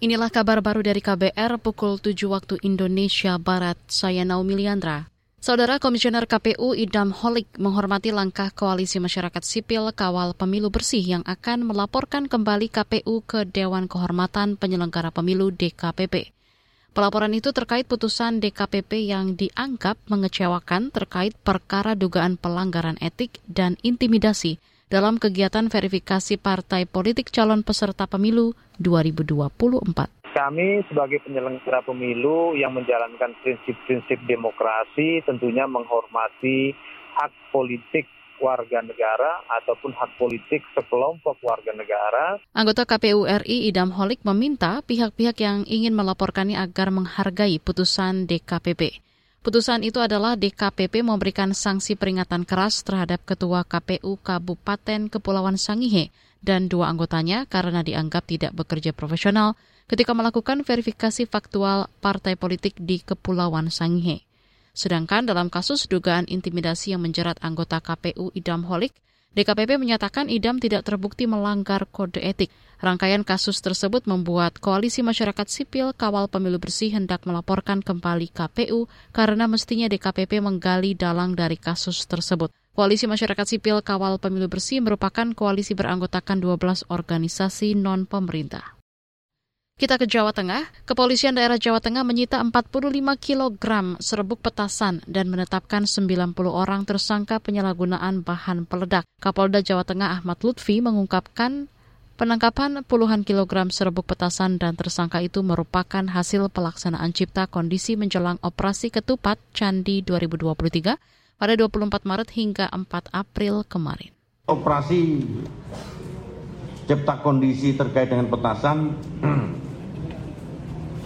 Inilah kabar baru dari KBR pukul 7 waktu Indonesia Barat. Saya Naomi Liandra. Saudara Komisioner KPU Idam Holik menghormati langkah Koalisi Masyarakat Sipil Kawal Pemilu Bersih yang akan melaporkan kembali KPU ke Dewan Kehormatan Penyelenggara Pemilu DKPP. Pelaporan itu terkait putusan DKPP yang dianggap mengecewakan terkait perkara dugaan pelanggaran etik dan intimidasi dalam kegiatan verifikasi partai politik calon peserta pemilu 2024 kami sebagai penyelenggara pemilu yang menjalankan prinsip-prinsip demokrasi tentunya menghormati hak politik warga negara ataupun hak politik sekelompok warga negara. Anggota KPU RI Idam Holik meminta pihak-pihak yang ingin melaporkannya agar menghargai putusan DKPP. Putusan itu adalah DKPP memberikan sanksi peringatan keras terhadap Ketua KPU Kabupaten Kepulauan Sangihe dan dua anggotanya karena dianggap tidak bekerja profesional ketika melakukan verifikasi faktual partai politik di Kepulauan Sangihe. Sedangkan dalam kasus dugaan intimidasi yang menjerat anggota KPU Idam Holik, DKPP menyatakan Idam tidak terbukti melanggar kode etik. Rangkaian kasus tersebut membuat Koalisi Masyarakat Sipil Kawal Pemilu Bersih hendak melaporkan kembali KPU karena mestinya DKPP menggali dalang dari kasus tersebut. Koalisi Masyarakat Sipil Kawal Pemilu Bersih merupakan koalisi beranggotakan 12 organisasi non-pemerintah. Kita ke Jawa Tengah. Kepolisian daerah Jawa Tengah menyita 45 kg serbuk petasan dan menetapkan 90 orang tersangka penyalahgunaan bahan peledak. Kapolda Jawa Tengah Ahmad Lutfi mengungkapkan penangkapan puluhan kilogram serbuk petasan dan tersangka itu merupakan hasil pelaksanaan cipta kondisi menjelang operasi ketupat Candi 2023 pada 24 Maret hingga 4 April kemarin. Operasi cipta kondisi terkait dengan petasan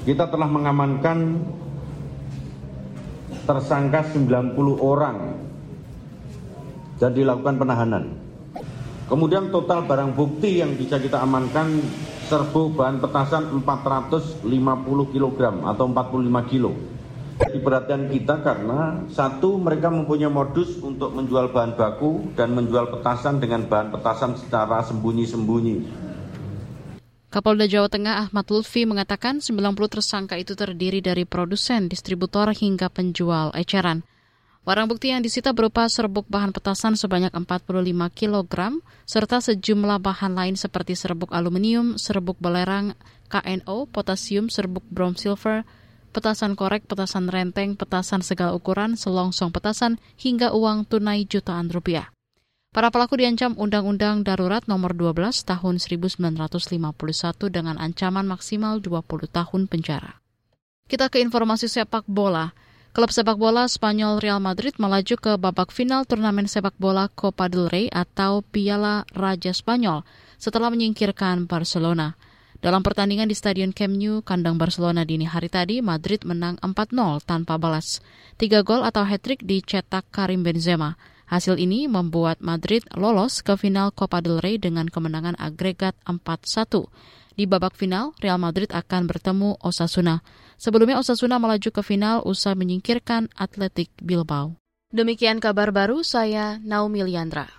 kita telah mengamankan tersangka 90 orang dan dilakukan penahanan. Kemudian total barang bukti yang bisa kita amankan serbu bahan petasan 450 kg atau 45 kg. Jadi perhatian kita karena satu mereka mempunyai modus untuk menjual bahan baku dan menjual petasan dengan bahan petasan secara sembunyi-sembunyi. Kapolda Jawa Tengah Ahmad Lutfi mengatakan 90 tersangka itu terdiri dari produsen, distributor hingga penjual eceran. Barang bukti yang disita berupa serbuk bahan petasan sebanyak 45 kg, serta sejumlah bahan lain seperti serbuk aluminium, serbuk belerang, KNO, potasium, serbuk brom silver, petasan korek, petasan renteng, petasan segala ukuran, selongsong petasan, hingga uang tunai jutaan rupiah. Para pelaku diancam Undang-Undang Darurat Nomor 12 Tahun 1951 dengan ancaman maksimal 20 tahun penjara. Kita ke informasi sepak bola. Klub sepak bola Spanyol Real Madrid melaju ke babak final turnamen sepak bola Copa del Rey atau Piala Raja Spanyol setelah menyingkirkan Barcelona. Dalam pertandingan di Stadion Camp Nou, kandang Barcelona dini hari tadi, Madrid menang 4-0 tanpa balas. Tiga gol atau hat-trick dicetak Karim Benzema. Hasil ini membuat Madrid lolos ke final Copa del Rey dengan kemenangan agregat 4-1. Di babak final, Real Madrid akan bertemu Osasuna. Sebelumnya Osasuna melaju ke final usai menyingkirkan Atletik Bilbao. Demikian kabar baru saya Naomi Liandra.